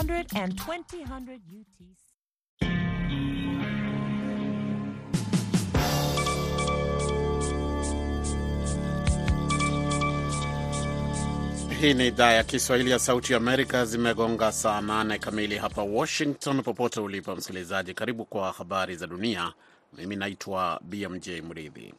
800 and 2000 UTC. Hii ni idhaa ya Kiswahili ya Sauti Amerika. Zimegonga saa nane kamili hapa Washington. Popote ulipo msikilizaji, karibu kwa habari za dunia. Mimi naitwa BMJ Mridhi.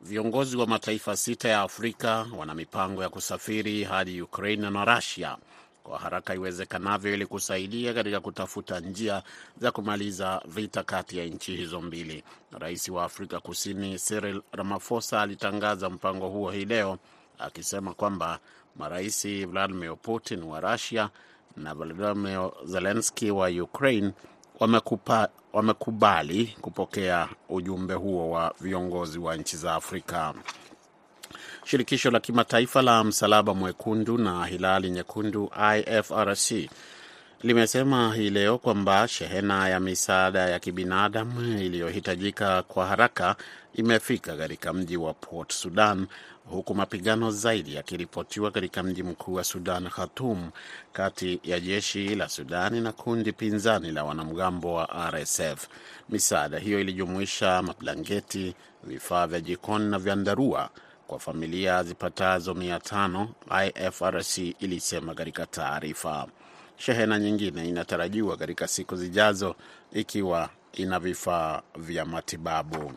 Viongozi wa mataifa sita ya Afrika wana mipango ya kusafiri hadi Ukraine na Russia kwa haraka iwezekanavyo ili kusaidia katika kutafuta njia za kumaliza vita kati ya nchi hizo mbili. Rais wa Afrika Kusini Cyril Ramaphosa alitangaza mpango huo hii leo akisema kwamba marais Vladimir Putin wa Russia na Volodymyr Zelensky wa Ukraine wamekubali kupokea ujumbe huo wa viongozi wa nchi za Afrika. Shirikisho la kimataifa la Msalaba Mwekundu na Hilali Nyekundu IFRC limesema hii leo kwamba shehena ya misaada ya kibinadamu iliyohitajika kwa haraka imefika katika mji wa Port Sudan, huku mapigano zaidi yakiripotiwa katika mji mkuu wa Sudan, Khartoum, kati ya jeshi la Sudani na kundi pinzani la wanamgambo wa RSF. Misaada hiyo ilijumuisha mablanketi, vifaa vya jikoni na vyandarua kwa familia zipatazo mia tano, IFRC ilisema katika taarifa. Shehena nyingine inatarajiwa katika siku zijazo ikiwa ina vifaa vya matibabu.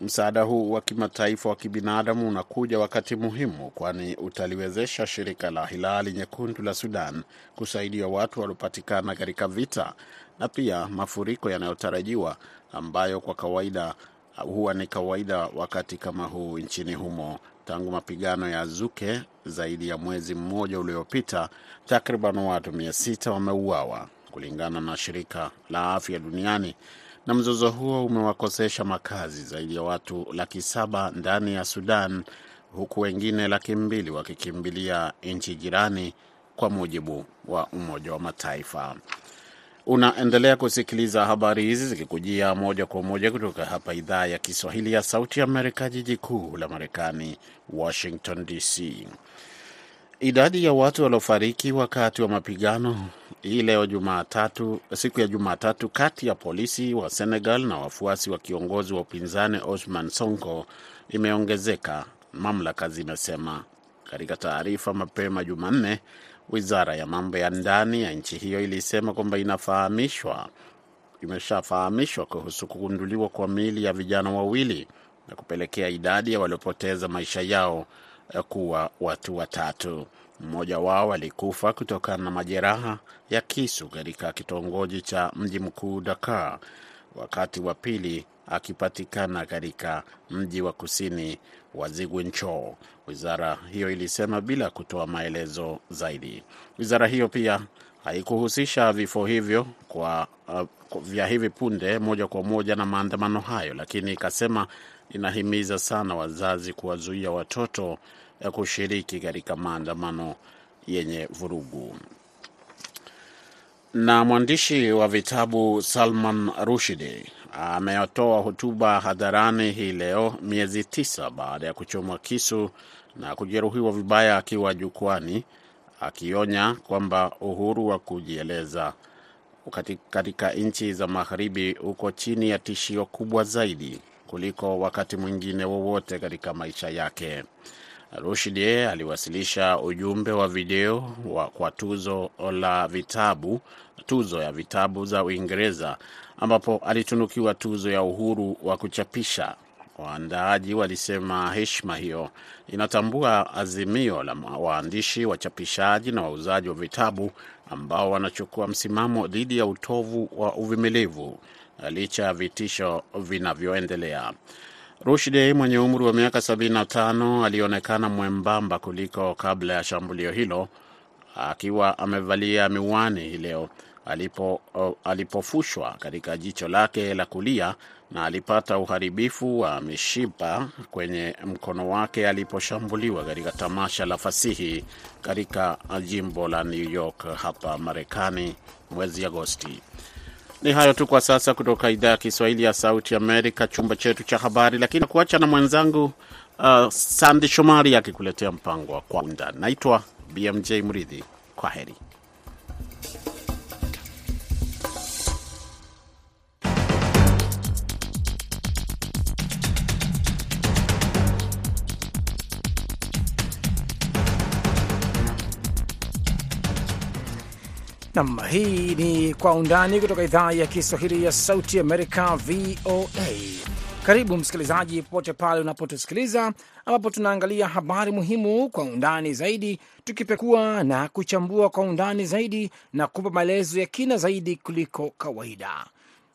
Msaada huu wa kimataifa wa kibinadamu unakuja wakati muhimu, kwani utaliwezesha shirika la Hilali Nyekundu la Sudan kusaidia watu waliopatikana katika vita na pia mafuriko yanayotarajiwa ambayo kwa kawaida huwa ni kawaida wakati kama huu nchini humo. Tangu mapigano ya Zuke zaidi ya mwezi mmoja uliopita, takriban watu mia sita wameuawa kulingana na shirika la afya duniani, na mzozo huo umewakosesha makazi zaidi ya watu laki saba ndani ya Sudan, huku wengine laki mbili wakikimbilia nchi jirani, kwa mujibu wa Umoja wa Mataifa. Unaendelea kusikiliza habari hizi zikikujia moja kwa moja kutoka hapa idhaa ya Kiswahili ya Sauti Amerika, jiji kuu la Marekani, Washington DC. Idadi ya watu waliofariki wakati wa mapigano hii leo Jumatatu, siku ya Jumatatu, kati ya polisi wa Senegal na wafuasi wa kiongozi wa upinzani Osman Sonko imeongezeka, mamlaka zimesema katika taarifa mapema Jumanne. Wizara ya mambo ya ndani ya nchi hiyo ilisema kwamba inafahamishwa imeshafahamishwa kuhusu kugunduliwa kwa miili ya vijana wawili na kupelekea idadi ya waliopoteza maisha yao kuwa watu watatu. Mmoja wao alikufa kutokana na majeraha ya kisu katika kitongoji cha mji mkuu Dakar, wakati wa pili akipatikana katika mji wa kusini wa Ziguinchor, wizara hiyo ilisema bila kutoa maelezo zaidi. Wizara hiyo pia haikuhusisha vifo hivyo kwa, uh, vya hivi punde moja kwa moja na maandamano hayo, lakini ikasema inahimiza sana wazazi kuwazuia watoto ya kushiriki katika maandamano yenye vurugu. Na mwandishi wa vitabu Salman Rushdie ametoa hotuba hadharani hii leo, miezi tisa baada ya kuchomwa kisu na kujeruhiwa vibaya akiwa jukwani, akionya kwamba uhuru wa kujieleza katika nchi za magharibi uko chini ya tishio kubwa zaidi kuliko wakati mwingine wowote katika maisha yake. Rushdie aliwasilisha ujumbe wa video wa kwa tuzo la vitabu tuzo ya vitabu za Uingereza ambapo alitunukiwa tuzo ya uhuru wa kuchapisha. Waandaaji walisema heshima hiyo inatambua azimio la waandishi, wachapishaji na wauzaji wa vitabu ambao wanachukua msimamo dhidi ya utovu wa uvumilivu licha ya vitisho vinavyoendelea. Rushdie mwenye umri wa miaka 75 alionekana mwembamba kuliko kabla ya shambulio hilo, akiwa amevalia miwani hii leo alipo, alipofushwa katika jicho lake la kulia na alipata uharibifu wa mishipa kwenye mkono wake aliposhambuliwa katika tamasha la fasihi katika jimbo la New York hapa Marekani mwezi Agosti. Ni hayo tu kwa sasa kutoka idhaa ya Kiswahili ya Sauti Amerika, chumba chetu cha habari, lakini kuacha na mwenzangu uh, Sandi Shomari akikuletea mpango wa Kwa Undani. Naitwa BMJ Mridhi, kwa heri. Nam, hii ni Kwa Undani kutoka idhaa ya Kiswahili ya Sauti Amerika, VOA. Karibu msikilizaji, popote pale unapotusikiliza, ambapo tunaangalia habari muhimu kwa undani zaidi, tukipekua na kuchambua kwa undani zaidi na kupa maelezo ya kina zaidi kuliko kawaida.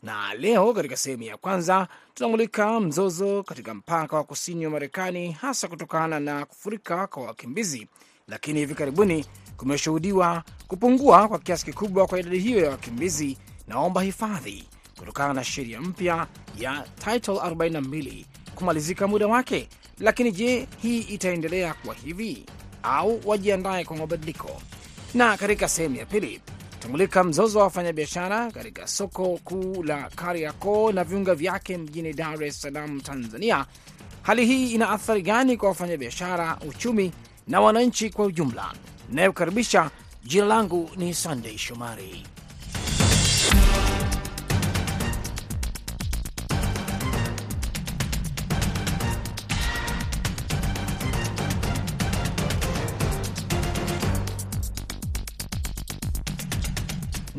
Na leo katika sehemu ya kwanza tunamulika mzozo katika mpaka wa kusini wa Marekani, hasa kutokana na kufurika kwa wakimbizi, lakini hivi karibuni kumeshuhudiwa kupungua kwa kiasi kikubwa kwa idadi hiyo ya wakimbizi naomba hifadhi kutokana na sheria mpya ya Title 42 kumalizika muda wake. Lakini je, hii itaendelea kuwa hivi au wajiandaye kwa mabadiliko? Na katika sehemu ya pili tumulika mzozo wa wafanyabiashara katika soko kuu la Kariakoo na viunga vyake mjini Dar es Salaam, Tanzania. Hali hii ina athari gani kwa wafanyabiashara, uchumi na wananchi kwa ujumla? Inayokaribisha, jina langu ni Sunday Shomari.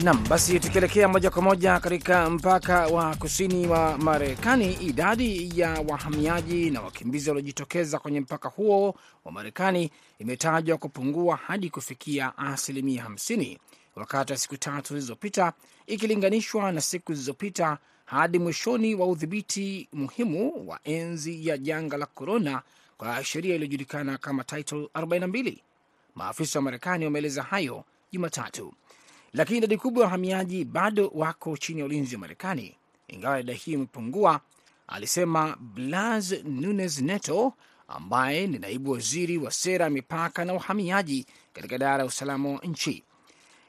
Nam, basi tukielekea moja kwa moja katika mpaka wa kusini wa Marekani, idadi ya wahamiaji na wakimbizi waliojitokeza kwenye mpaka huo wa Marekani imetajwa kupungua hadi kufikia asilimia 50 wakati wa siku tatu zilizopita ikilinganishwa na siku zilizopita hadi mwishoni wa udhibiti muhimu wa enzi ya janga la korona kwa sheria iliyojulikana kama Title 42. Maafisa wa Marekani wameeleza hayo Jumatatu lakini idadi kubwa ya wahamiaji bado wako chini ya ulinzi wa Marekani, ingawa idadi hiyo imepungua, alisema Blas Nunes Neto ambaye ni naibu waziri wa sera ya mipaka na uhamiaji katika idara ya usalama wa nchi.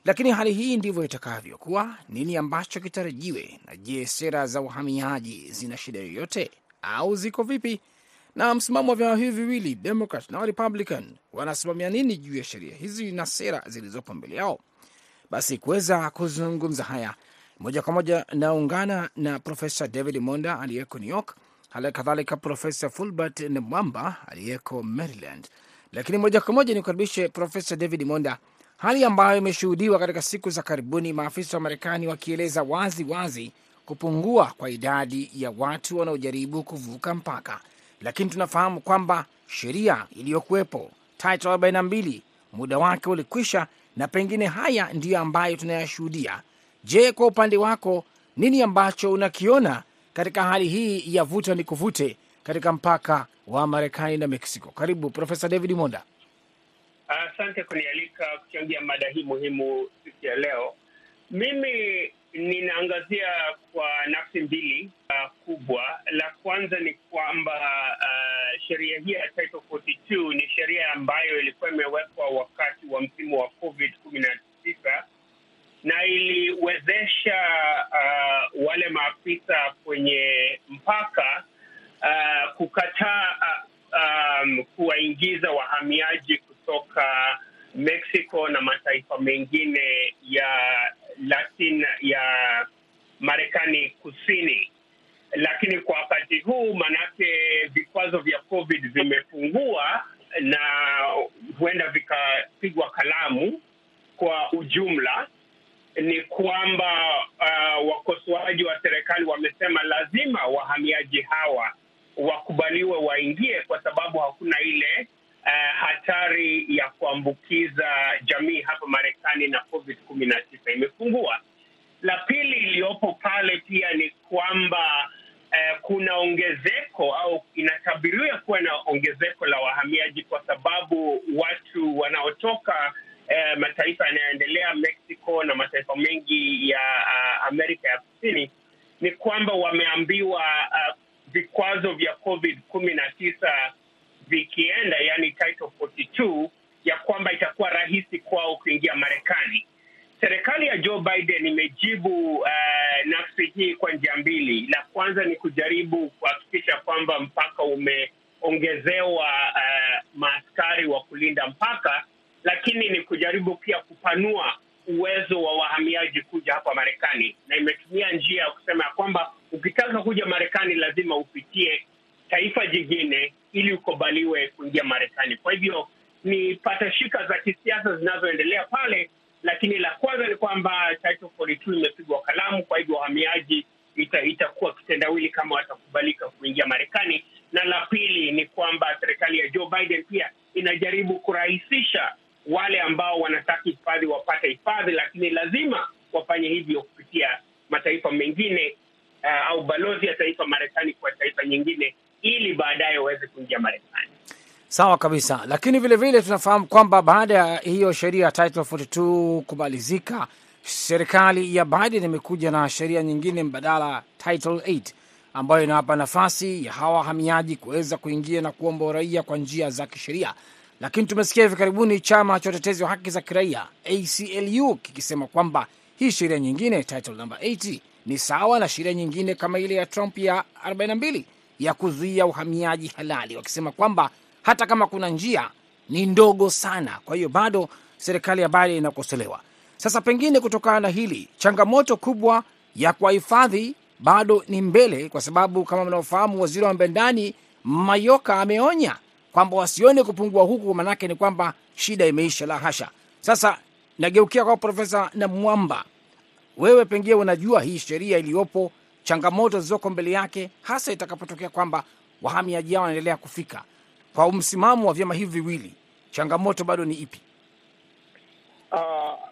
Lakini hali hii ndivyo itakavyokuwa. Nini ambacho kitarajiwe? Na je, sera za uhamiaji zina shida yoyote au ziko vipi? Na msimamo wa vyama hivi viwili, Democrat na Republican, wanasimamia nini juu ya sheria hizi na sera zilizopo mbele yao? Basi kuweza kuzungumza haya moja kwa moja naungana na Profesa David Monda aliyeko New York, hali kadhalika Profesa Fulbert Namwamba aliyeko Maryland. Lakini moja kwa moja nikukaribishe Profesa David Monda, hali ambayo imeshuhudiwa katika siku za karibuni, maafisa wa Marekani wakieleza wazi wazi kupungua kwa idadi ya watu wanaojaribu kuvuka mpaka, lakini tunafahamu kwamba sheria iliyokuwepo Title 42 muda wake ulikwisha na pengine haya ndiyo ambayo tunayashuhudia. Je, kwa upande wako nini ambacho unakiona katika hali hii ya vuta ni kuvute katika mpaka wa Marekani na Mexico? Karibu Profesa David Monda. Asante uh, kunialika kuchangia mada hii muhimu siku ya leo. Mimi ninaangazia kwa nafsi mbili uh, kubwa. La kwanza ni kwamba uh, sheria hii ya Title 42 ni sheria ambayo ilikuwa imewekwa wakati wa msimu wa COVID kumi na tisa na iliwezesha uh, wale maafisa kwenye mpaka uh, kukataa uh, um, kuwaingiza wahamiaji kutoka Mexico na mataifa mengine ya Latin ya Marekani kusini, lakini kwa wakati huu manake vikwazo vya COVID vimepungua na huenda vikapigwa kalamu. Kwa ujumla ni kwamba uh, wakosoaji wa serikali wamesema lazima wahamiaji hawa wakubaliwe waingie, kwa sababu hakuna ile Uh, hatari ya kuambukiza jamii hapa Marekani na COVID kumi na tisa imepungua. La pili iliyopo pale pia ni kwamba uh, kuna ongezeko au inatabiriwa kuwa na ongezeko la wahamiaji kwa sababu watu wanaotoka uh, mataifa yanayoendelea Mexico na mataifa mengi ya uh, Amerika ya Kusini ni kwamba wameambiwa uh, vikwazo vya COVID kumi na tisa vikienda yani Title 42 ya kwamba itakuwa rahisi kwao kuingia Marekani. Serikali ya Joe Imejibu uh, nafsi hii kwa njia mbili. La kwanza ni kujaribu kuhakikisha kwamba mpaka umeongezewa uh, maaskari wa kulinda mpaka, lakini ni kujaribu pia kupanua uwezo wa wahamiaji kuja hapa Marekani, na imetumia njia ya kusema ya kwamba ukitaka kuja Marekani lazima upitie taifa jingine ili ukubaliwe kuingia Marekani. Kwa hivyo ni patashika za kisiasa zinazoendelea pale, lakini la kwanza ni kwamba Title 42 imepigwa kalamu, kwa hivyo wahamiaji itakuwa kitendawili kama watakubalika kuingia Marekani, na la pili ni kwamba serikali ya Joe Biden pia inajaribu kurahisisha wale ambao wanataka hifadhi wapate hifadhi, lakini lazima wafanye hivyo kupitia mataifa mengine uh, au balozi ya taifa Marekani kwa taifa nyingine, ili baadaye waweze kuingia Marekani. Sawa kabisa, lakini vilevile vile tunafahamu kwamba baada ya hiyo sheria ya Title 42 kumalizika, serikali ya Biden imekuja na sheria nyingine mbadala Title 8 ambayo inawapa nafasi ya hawa wahamiaji kuweza kuingia na kuomba uraia kwa njia za kisheria. Lakini tumesikia hivi karibuni chama cha utetezi wa haki za kiraia ACLU kikisema kwamba hii sheria nyingine Title number 80 ni sawa na sheria nyingine kama ile ya Trump ya 42 ya kuzuia uhamiaji halali, wakisema kwamba hata kama kuna njia ni ndogo sana. Kwa hiyo bado serikali ya Biden inakosolewa. Sasa pengine kutokana na hili, changamoto kubwa ya kuwahifadhi bado ni mbele, kwa sababu kama mnaofahamu, waziri wa mambo ya ndani Mayoka ameonya kwamba wasione kupungua huku, maanake ni kwamba shida imeisha. La hasha! Sasa nageukia kwa Profesa Namwamba, wewe pengine unajua hii sheria iliyopo, changamoto zilizoko mbele yake, hasa itakapotokea kwamba wahamiaji hao wanaendelea kufika. Kwa msimamo wa vyama hivi viwili, changamoto bado ni ipi? Uh,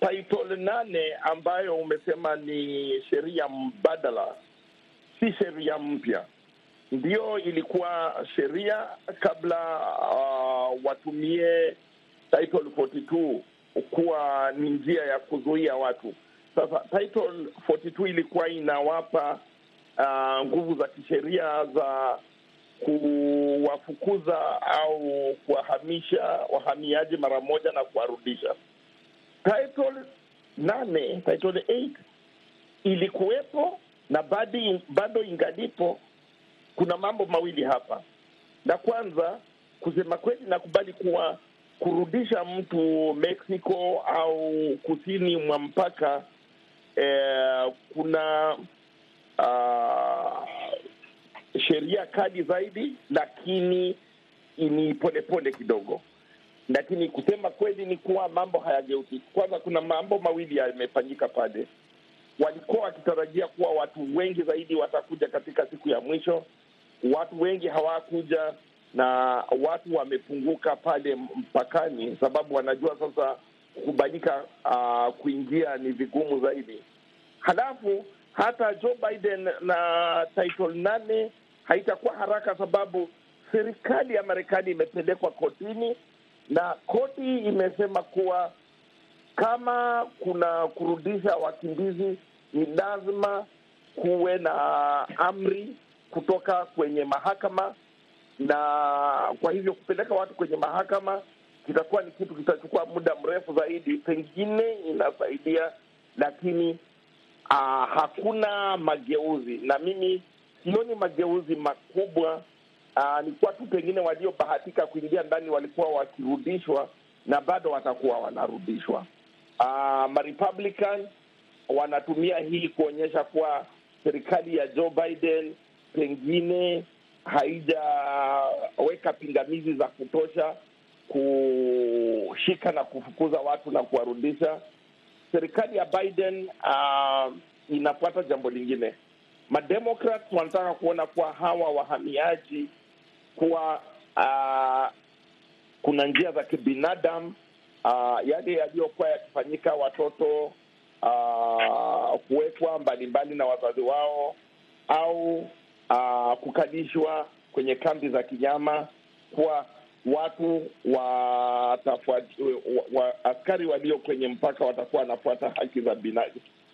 title nane ambayo umesema ni sheria mbadala, si sheria mpya. Ndiyo ilikuwa sheria kabla uh, watumie title 42 kuwa ni njia ya kuzuia watu. Sasa title 42 ilikuwa inawapa uh, nguvu za kisheria za kuwafukuza au kuwahamisha wahamiaji mara moja na kuwarudisha. Title nane, title eight ilikuwepo na bado, ingalipo. Kuna mambo mawili hapa. La kwanza, kusema kweli, nakubali kuwa kurudisha mtu Mexico au kusini mwa mpaka eh, kuna uh, sheria kali zaidi, lakini ni polepole kidogo. Lakini kusema kweli ni kuwa mambo hayageuki. Kwanza, kuna mambo mawili yamefanyika pale. Walikuwa wakitarajia kuwa watu wengi zaidi watakuja katika siku ya mwisho. Watu wengi hawakuja na watu wamepunguka pale mpakani, sababu wanajua sasa kukubalika uh, kuingia ni vigumu zaidi. Halafu hata Joe Biden na title nane haitakuwa haraka, sababu serikali ya Marekani imepelekwa kotini na koti imesema kuwa kama kuna kurudisha wakimbizi ni lazima kuwe na amri kutoka kwenye mahakama, na kwa hivyo kupeleka watu kwenye mahakama kitakuwa ni kitu kitachukua muda mrefu zaidi. Pengine inasaidia, lakini uh, hakuna mageuzi, na mimi sioni mageuzi makubwa. Uh, ni kuwa tu pengine waliobahatika kuingia ndani walikuwa wakirudishwa na bado watakuwa wanarudishwa. Uh, Marepublican wanatumia hii kuonyesha kuwa serikali ya Joe Biden pengine haijaweka pingamizi za kutosha kushika na kufukuza watu na kuwarudisha. Serikali ya Biden uh, inafuata jambo lingine. Mademokrat wanataka kuona kuwa hawa wahamiaji kuwa uh, kuna njia za kibinadamu uh, yale yaliyokuwa yakifanyika watoto uh, kuwekwa mbalimbali na wazazi wao au uh, kukalishwa kwenye kambi za kinyama, kuwa watu wa, wa, walio kwenye mpaka watakuwa wanafuata haki za bina,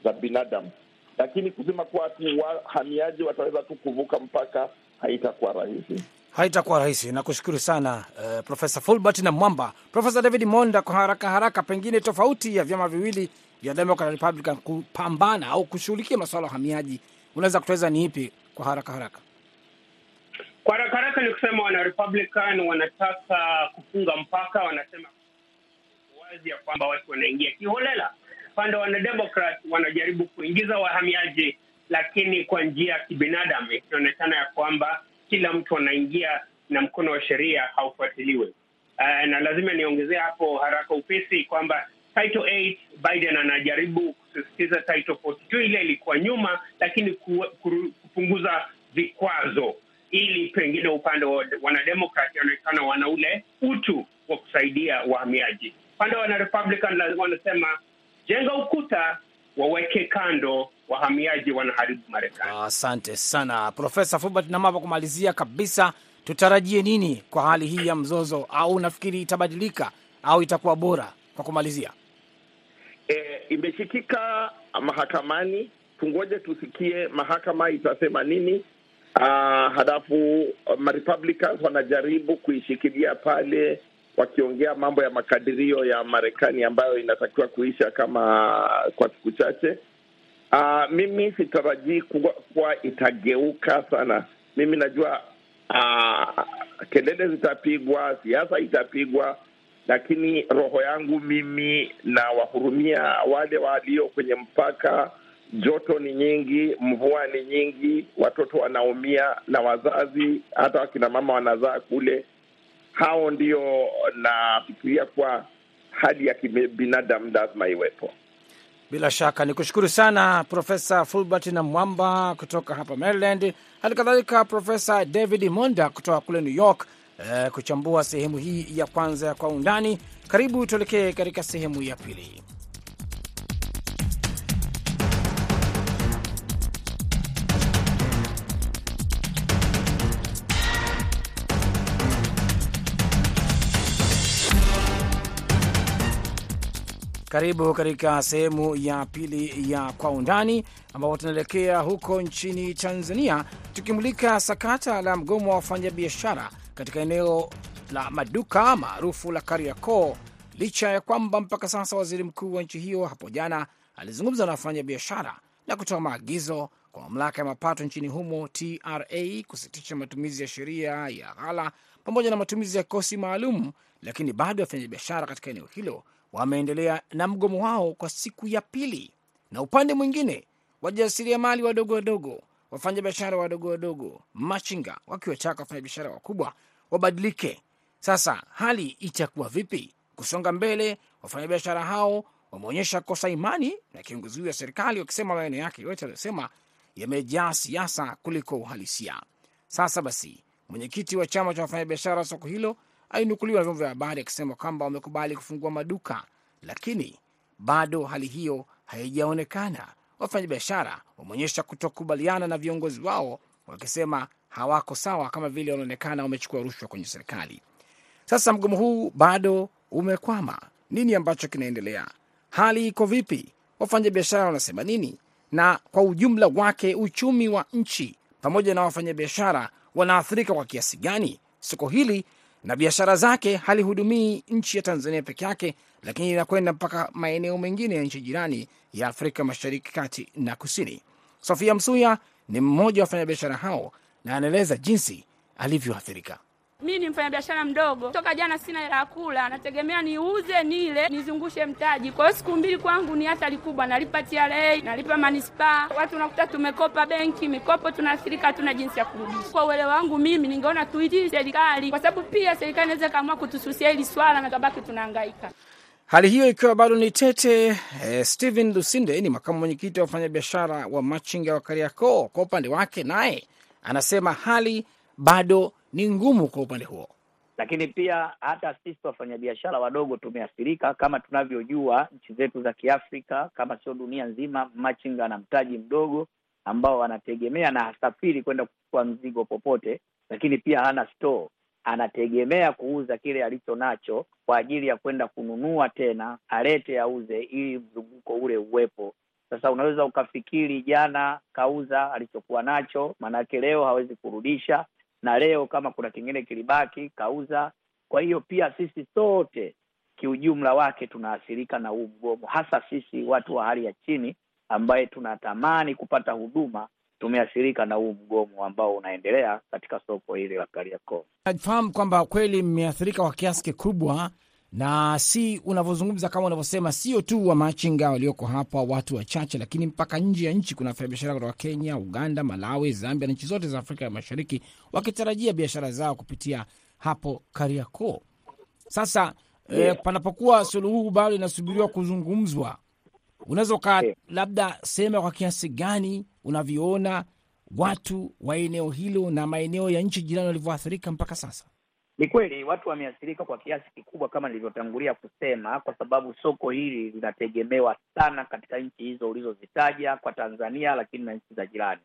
za binadamu, lakini kusema kuwa wahamiaji wataweza tu kuvuka mpaka haitakuwa rahisi haitakuwa rahisi. Nakushukuru sana uh, Profesa Fulbert na Mwamba. Profesa David Monda, kwa haraka haraka, pengine tofauti ya vyama viwili vya Democrat Republican kupambana au kushughulikia masuala ya uhamiaji, unaweza kutueleza ni ipi kwa haraka haraka? Kwa haraka haraka ni kusema wana Republican wanataka kufunga mpaka, wanasema wazi ya kwamba watu wanaingia kiholela. Upande wa wanademokrat wanajaribu kuingiza wahamiaji, lakini kwa njia ya kibinadamu, ikionekana ya kwamba kila mtu anaingia na mkono wa sheria haufuatiliwe. Uh, na lazima niongezea hapo haraka upesi kwamba Title 8 Biden anajaribu kusisitiza Title 42 ile ilikuwa nyuma, lakini ku, ku, kupunguza vikwazo ili pengine upande wa wanademokrat wanaonekana wana ule utu wa kusaidia wahamiaji. Upande wa wanarepublican wanasema jenga ukuta, waweke kando wahamiaji, wanaharibu Marekani. Asante sana Profesa Fulbert Namapa. Kumalizia kabisa, tutarajie nini kwa hali hii ya mzozo, au nafikiri itabadilika au itakuwa bora? Kwa kumalizia, E, imeshikika mahakamani, tungoje tusikie mahakama itasema nini. Uh, halafu Marepublicans wanajaribu kuishikilia pale, wakiongea mambo ya makadirio ya Marekani ambayo inatakiwa kuisha kama kwa siku chache. Uh, mimi sitarajii kuwa, itageuka sana. Mimi najua uh, kelele zitapigwa, siasa itapigwa, lakini roho yangu mimi na wahurumia wale walio kwenye mpaka. Joto ni nyingi, mvua ni nyingi, watoto wanaumia na wazazi, hata wakina mama wanazaa kule. Hao ndio nafikiria kuwa hali ya kibinadamu lazima iwepo. Bila shaka ni kushukuru sana Profesa Fulbert na Mwamba kutoka hapa Maryland, hali kadhalika Profesa David Monda kutoka kule New York eh, kuchambua sehemu hii ya kwanza ya kwa undani. Karibu tuelekee katika sehemu ya pili. Karibu katika sehemu ya pili ya kwa undani, ambapo tunaelekea huko nchini Tanzania, tukimulika sakata la mgomo wa wafanyabiashara katika eneo la maduka maarufu la Kariakoo, licha ya kwamba mpaka sasa waziri mkuu wa nchi hiyo hapo jana alizungumza na wafanyabiashara na kutoa maagizo kwa mamlaka ya mapato nchini humo TRA kusitisha matumizi ya sheria ya ghala pamoja na matumizi ya kosi maalum, lakini bado wafanyabiashara katika eneo hilo wameendelea na mgomo wao kwa siku ya pili. Na upande mwingine, wajasiriamali wadogo wadogo, wafanyabiashara wadogo wadogo, machinga, wakiwataka wafanyabiashara wakubwa wabadilike. Sasa hali itakuwa vipi kusonga mbele? Wafanyabiashara hao wameonyesha kosa imani na kiongozi huyo wa serikali, wakisema maneno yake yote aliyosema yamejaa siasa kuliko uhalisia. Sasa basi, mwenyekiti wa chama cha wafanyabiashara wa soko hilo alinukuliwa na vyombo vya habari akisema kwamba wamekubali kufungua maduka, lakini bado hali hiyo haijaonekana. Wafanyabiashara wameonyesha kutokubaliana na viongozi wao, wakisema hawako sawa, kama vile wanaonekana wamechukua rushwa kwenye serikali. Sasa mgomo huu bado umekwama. Nini ambacho kinaendelea? Hali iko vipi? Wafanyabiashara wanasema nini? Na kwa ujumla wake uchumi wa nchi pamoja na wafanyabiashara wanaathirika kwa kiasi gani? Soko hili na biashara zake halihudumii nchi ya Tanzania peke yake, lakini inakwenda mpaka maeneo mengine ya nchi jirani ya Afrika Mashariki, kati na kusini. Sofia Msuya ni mmoja wa wafanyabiashara hao na anaeleza jinsi alivyoathirika. Mi ni mfanyabiashara mdogo, toka jana sina hela ya kula, nategemea niuze nile nizungushe mtaji. Kwa hiyo siku mbili kwangu ni hatari kubwa, nalipa TRA, nalipa manispaa. Watu unakuta tumekopa benki, mikopo tunaathirika, hatuna jinsi ya kurudisha. Kwa uelewa wangu mimi, ningeona tuitii serikali, kwa sababu pia serikali inaweza ikaamua kutususia hili swala na tabaki tunahangaika. Hali hiyo ikiwa bado ni tete. Eh, Stephen Lusinde ni makamu mwenyekiti wa wafanyabiashara wa machinga wa Kariakoo. Kwa upande wake, naye anasema hali bado ni ngumu kwa upande huo. Lakini pia hata sisi wafanyabiashara wadogo tumeathirika. Kama tunavyojua, nchi zetu za Kiafrika, kama sio dunia nzima, machinga na mtaji mdogo ambao anategemea na hasafiri kwenda kuchukua mzigo popote, lakini pia hana store anategemea kuuza kile alicho nacho kwa ajili ya kwenda kununua tena, alete auze, ili mzunguko ule uwepo. Sasa unaweza ukafikiri jana kauza alichokuwa nacho, maanake leo hawezi kurudisha, na leo kama kuna kingine kilibaki kauza. Kwa hiyo pia sisi sote kiujumla wake tunaathirika na huu mgomo, hasa sisi watu wa hali ya chini ambaye tunatamani kupata huduma tumeathirika na huu mgomo ambao unaendelea katika soko hili la Kariakoo. Nafahamu kwamba kweli mmeathirika kwa kiasi kikubwa, na si unavyozungumza kama unavyosema, sio tu wa machinga walioko hapa, watu wachache, lakini mpaka nje ya nchi kuna wafanyabiashara kutoka Kenya, Uganda, Malawi, Zambia na nchi zote za Afrika ya Mashariki wakitarajia biashara zao kupitia hapo Kariakoo. Sasa e, panapokuwa suluhu bado inasubiriwa kuzungumzwa, unaweza uka yeah. labda sema kwa kiasi gani unavyoona watu wa eneo hilo na maeneo ya nchi jirani walivyoathirika mpaka sasa? Ni kweli watu wameathirika kwa kiasi kikubwa kama nilivyotangulia kusema, kwa sababu soko hili linategemewa sana katika nchi hizo ulizozitaja kwa Tanzania, lakini na nchi za jirani.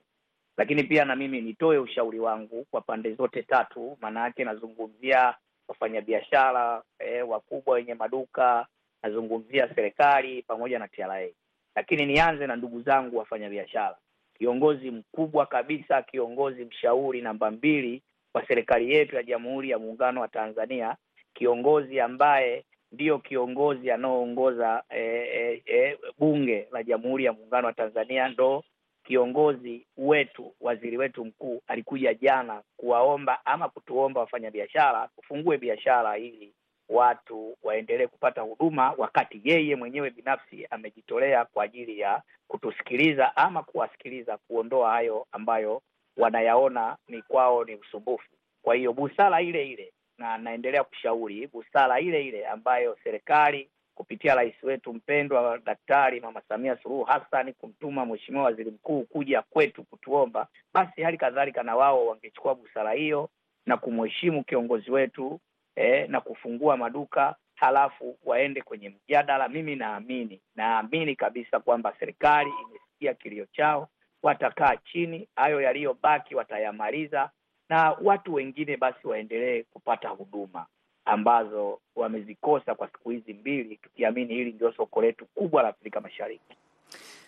Lakini pia na mimi nitoe ushauri wangu kwa pande zote tatu, maana yake nazungumzia wafanyabiashara eh, wakubwa wenye maduka, nazungumzia serikali pamoja na TRA. Lakini nianze na ndugu zangu wafanyabiashara. Kiongozi mkubwa kabisa, kiongozi mshauri namba mbili kwa serikali yetu ya Jamhuri ya Muungano wa Tanzania, kiongozi ambaye ndiyo kiongozi anaoongoza e, e, e, bunge la Jamhuri ya Muungano wa Tanzania, ndo kiongozi wetu, waziri wetu mkuu. Alikuja jana kuwaomba ama kutuomba wafanyabiashara tufungue biashara ili watu waendelee kupata huduma, wakati yeye mwenyewe binafsi amejitolea kwa ajili ya kutusikiliza ama kuwasikiliza, kuondoa hayo ambayo wanayaona ni kwao ni usumbufu. Kwa hiyo busara ile ile, na naendelea kushauri busara ile ile ambayo serikali kupitia rais wetu mpendwa Daktari Mama Samia Suluhu Hassan kumtuma Mheshimiwa Waziri Mkuu kuja kwetu kutuomba, basi hali kadhalika na wao wangechukua busara hiyo na kumheshimu kiongozi wetu eh, na kufungua maduka halafu waende kwenye mjadala. Mimi naamini naamini kabisa kwamba serikali imesikia kilio chao, watakaa chini, hayo yaliyobaki watayamaliza, na watu wengine basi waendelee kupata huduma ambazo wamezikosa kwa siku hizi mbili, tukiamini hili ndio soko letu kubwa la Afrika Mashariki.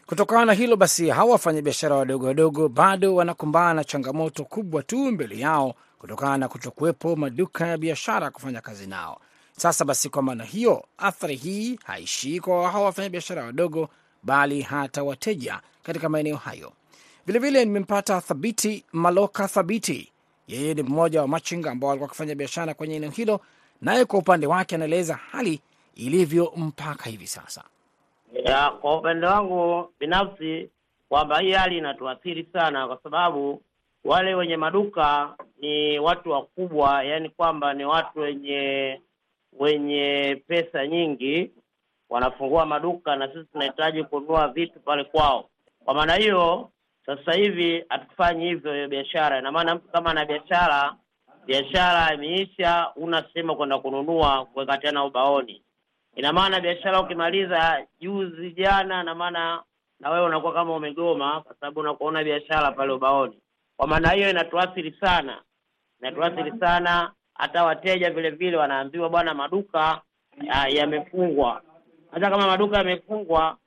Kutokana na hilo basi, hawa wafanyabiashara wadogo wadogo bado wanakumbana na changamoto kubwa tu mbele yao kutokana na kutokuwepo maduka ya biashara kufanya kazi nao. Sasa basi, kwa maana hiyo, athari hii haishii kwa hawa wafanyabiashara wadogo, bali hata wateja katika maeneo hayo. Vilevile nimempata Thabiti Maloka Thabiti, yeye ni mmoja wa machinga ambao walikuwa wakifanya biashara kwenye eneo hilo, naye kwa upande wake anaeleza hali ilivyo mpaka hivi sasa. Ya, kwa upande wangu binafsi kwamba hii hali inatuathiri sana, kwa sababu wale wenye maduka ni watu wakubwa, yaani kwamba ni watu wenye wenye pesa nyingi, wanafungua maduka na sisi tunahitaji kununua vitu pale kwao. Kwa maana hiyo, sasa hivi hatufanyi hivyo hiyo biashara. Ina maana mtu kama ana biashara, biashara imeisha, una sehemu kwenda kununua kuweka tena ubaoni ina maana biashara ukimaliza juzi jana, ina maana na wewe unakuwa kama umegoma, kwa sababu unakuona biashara pale ubaoni. Kwa maana hiyo inatuathiri sana, inatuathiri sana. Hata wateja vile vile wanaambiwa bwana, maduka ya- yamefungwa. Hata kama maduka yamefungwa,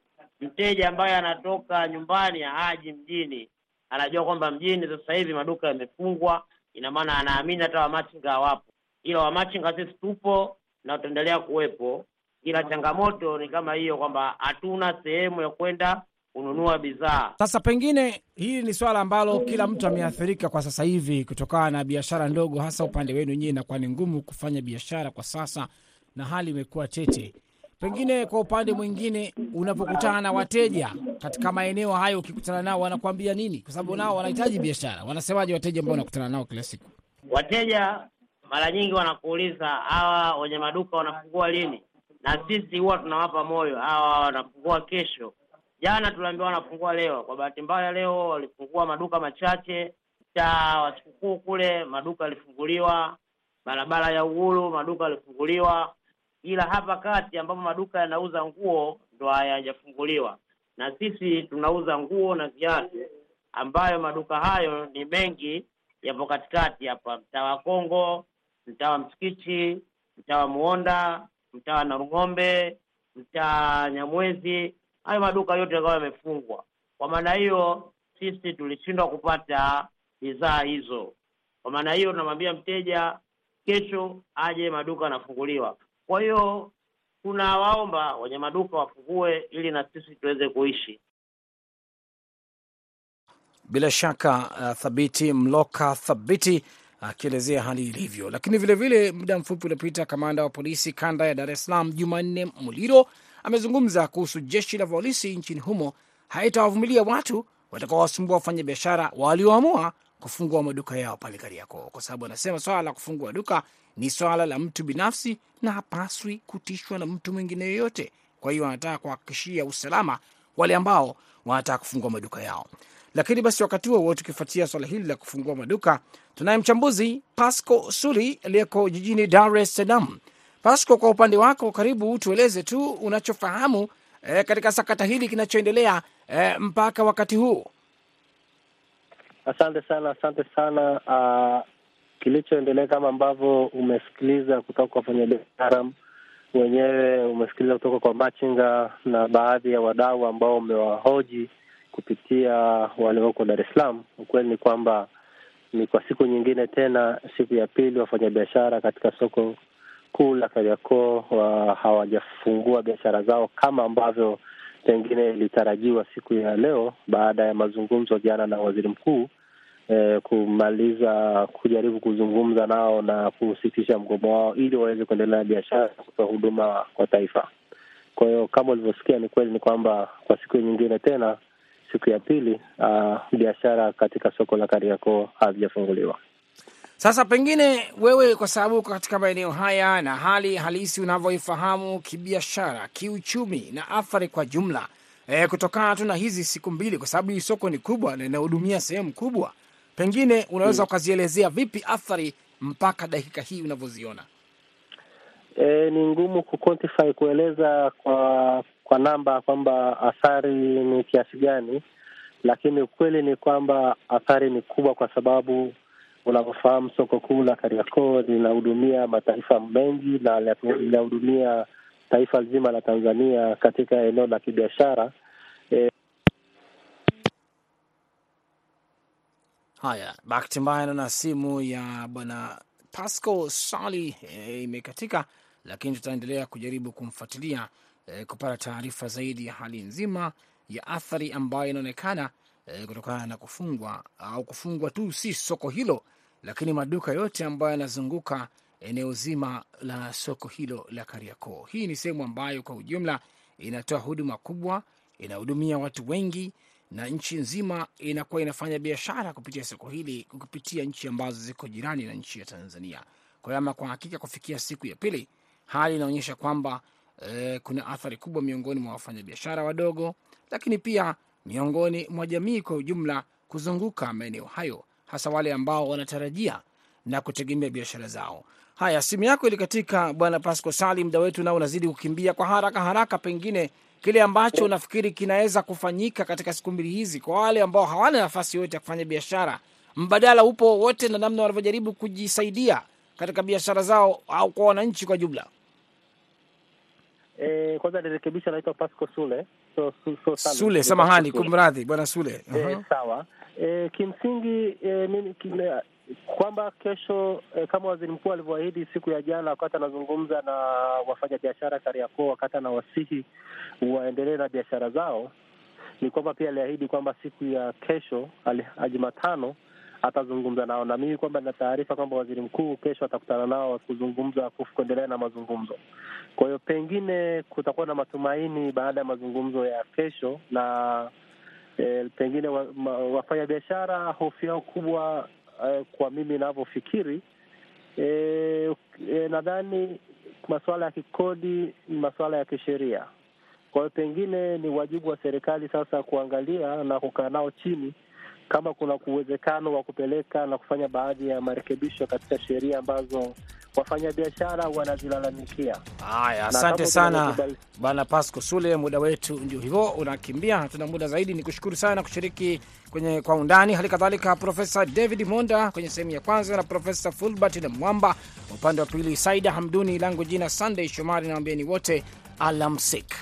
mteja ambaye anatoka nyumbani haji mjini, anajua kwamba mjini sasa hivi maduka yamefungwa, ina maana anaamini hata wamachinga hawapo, ila wamachinga sisi tupo na tutaendelea kuwepo ila changamoto ni kama hiyo kwamba hatuna sehemu ya kwenda kununua bidhaa. Sasa pengine hili ni swala ambalo kila mtu ameathirika kwa sasa hivi kutokana na biashara ndogo, hasa upande wenu nyinyi, inakuwa ni ngumu kufanya biashara kwa sasa na hali imekuwa tete. Pengine kwa upande mwingine, unapokutana na wateja katika maeneo hayo, ukikutana nao wanakuambia nini? Kwa sababu nao wanahitaji biashara. Wanasemaje wateja ambao unakutana nao kila siku? Wateja mara nyingi wanakuuliza hawa wenye maduka wanafungua lini, na sisi huwa tunawapa moyo, hawa wanafungua kesho. Jana tuliambiwa wanafungua leo. Kwa bahati mbaya, leo walifungua maduka machache. Cha wasikukuu kule maduka yalifunguliwa, barabara ya Uhuru maduka yalifunguliwa, ila hapa kati ambapo maduka yanauza nguo ndo hayajafunguliwa, na sisi tunauza nguo na viatu, ambayo maduka hayo ni mengi, yapo katikati hapa, mtaa wa Kongo, mtaa wa Msikiti, mtaa wa Muonda, mtaa wa Narung'ombe, mtaa Nyamwezi. Hayo maduka yote yakawa yamefungwa. Kwa maana hiyo, sisi tulishindwa kupata bidhaa hizo. Kwa maana hiyo, tunamwambia mteja kesho aje, maduka yanafunguliwa. Kwa hiyo tunawaomba wenye maduka wafungue ili na sisi tuweze kuishi. Bila shaka uh, Thabiti Mloka Thabiti akielezea hali ilivyo. Lakini vilevile, muda mfupi uliopita, kamanda wa polisi kanda ya Dar es Salaam Jumanne Muliro amezungumza kuhusu jeshi la polisi nchini humo haitawavumilia watu watakaowasumbua wafanya biashara walioamua kufungua maduka yao pale Kariakoo, kwa sababu anasema swala la kufungua duka ni swala la mtu binafsi na hapaswi kutishwa na mtu mwingine yoyote. Kwa hiyo wanataka kuhakikishia usalama wale ambao wanataka kufungua maduka yao. Lakini basi wakati huo huo, tukifuatia swala hili la kufungua maduka, tunaye mchambuzi Pasco Suli aliyeko jijini Dar es Salaam. Pasco, kwa upande wako, karibu tueleze tu unachofahamu eh, katika sakata hili kinachoendelea eh, mpaka wakati huu. Asante sana, asante sana. Uh, kilichoendelea kama ambavyo umesikiliza kutoka kwa wafanyabiashara wenyewe, umesikiliza kutoka kwa machinga na baadhi ya wadau ambao umewahoji kupitia walioko Dar es Salaam. Ukweli ni kwamba ni kwa siku nyingine tena, siku ya pili, wafanyabiashara katika soko kuu la Kariakoo hawajafungua biashara zao kama ambavyo pengine ilitarajiwa siku ya leo, baada ya mazungumzo jana na waziri mkuu eh, kumaliza kujaribu kuzungumza nao na kusitisha mgomo wao ili waweze kuendelea na biashara na kutoa huduma kwa taifa. Kwa hiyo kama ulivyosikia, ni kweli ni kwamba kwa siku nyingine tena, siku ya pili, uh, biashara katika soko la Kariakoo hazijafunguliwa. Sasa pengine wewe, kwa sababu katika maeneo haya na hali halisi unavyoifahamu kibiashara, kiuchumi na athari kwa jumla e, kutokana tu na hizi siku mbili, kwa sababu hii soko ni kubwa na inahudumia sehemu kubwa, pengine unaweza ukazielezea vipi athari mpaka dakika hii unavyoziona? E, ni ngumu kuquantify kueleza kwa kwa namba kwamba athari ni kiasi gani, lakini ukweli ni kwamba athari ni kubwa, kwa sababu unavyofahamu soko kuu la Kariakoo linahudumia mataifa mengi na linahudumia taifa zima la Tanzania katika eneo la kibiashara e, Haya, bahati mbaya naona simu ya bwana Pascal Sali e, imekatika, lakini tutaendelea kujaribu kumfuatilia e, kupata taarifa zaidi ya hali nzima ya athari ambayo inaonekana e, kutokana na kufungwa au kufungwa tu si soko hilo, lakini maduka yote ambayo yanazunguka eneo zima la soko hilo la Kariakoo. Hii ni sehemu ambayo kwa ujumla inatoa huduma kubwa, inahudumia watu wengi na nchi nzima inakuwa inafanya biashara kupitia soko hili kupitia nchi ambazo ziko jirani na nchi ya Tanzania. Kwa hiyo ama kwa hakika, kufikia siku ya pili, hali inaonyesha kwamba e, kuna athari kubwa miongoni mwa wafanyabiashara wadogo, lakini pia miongoni mwa jamii kwa ujumla kuzunguka maeneo hayo, hasa wale ambao wanatarajia na kutegemea biashara zao. Haya, simu yako ilikatika, bwana Pasco Sali, muda wetu nao unazidi kukimbia kwa haraka haraka. Pengine kile ambacho unafikiri kinaweza kufanyika katika siku mbili hizi kwa wale ambao hawana nafasi yoyote ya kufanya biashara, mbadala upo wote na namna wanavyojaribu kujisaidia katika biashara zao au kwa wananchi kwa jumla? e, kwanza nirekebisha, naitwa Pasco Sule so, so, so. Sule, samahani, kumradhi bwana Sule. E, sawa. E, kimsingi e, mimi kime, kwamba kesho eh, kama waziri mkuu alivyoahidi siku ya jana, wakati anazungumza na wafanyabiashara Kariakoo, wakati anawasihi waendelee na biashara zao, ni kwamba pia aliahidi kwamba siku ya kesho Jumatano atazungumza nao, na mimi kwamba nina taarifa kwamba waziri mkuu kesho atakutana nao kuzungumza, kuendelea na mazungumzo. Kwa hiyo pengine kutakuwa na matumaini baada ya mazungumzo ya kesho na e, pengine wa, wafanya biashara hofu yao kubwa e, kwa mimi inavyofikiri e, e, nadhani masuala ya kikodi ni masuala ya kisheria. Kwa hiyo pengine ni wajibu wa serikali sasa kuangalia na kukaa nao chini kama kuna uwezekano wa kupeleka na kufanya baadhi ya marekebisho katika sheria ambazo wafanyabiashara wanazilalamikia. Haya, asante sana bwana Pasco Sule, muda wetu ndio hivyo unakimbia, hatuna muda zaidi. Ni kushukuru sana kushiriki kwenye kwa undani, hali kadhalika Profesa David Monda kwenye sehemu ya kwanza na Profesa Fulbert na Mwamba upande wa pili, Saida Hamduni langu jina Sunday Shomari, nawambieni wote alamsik.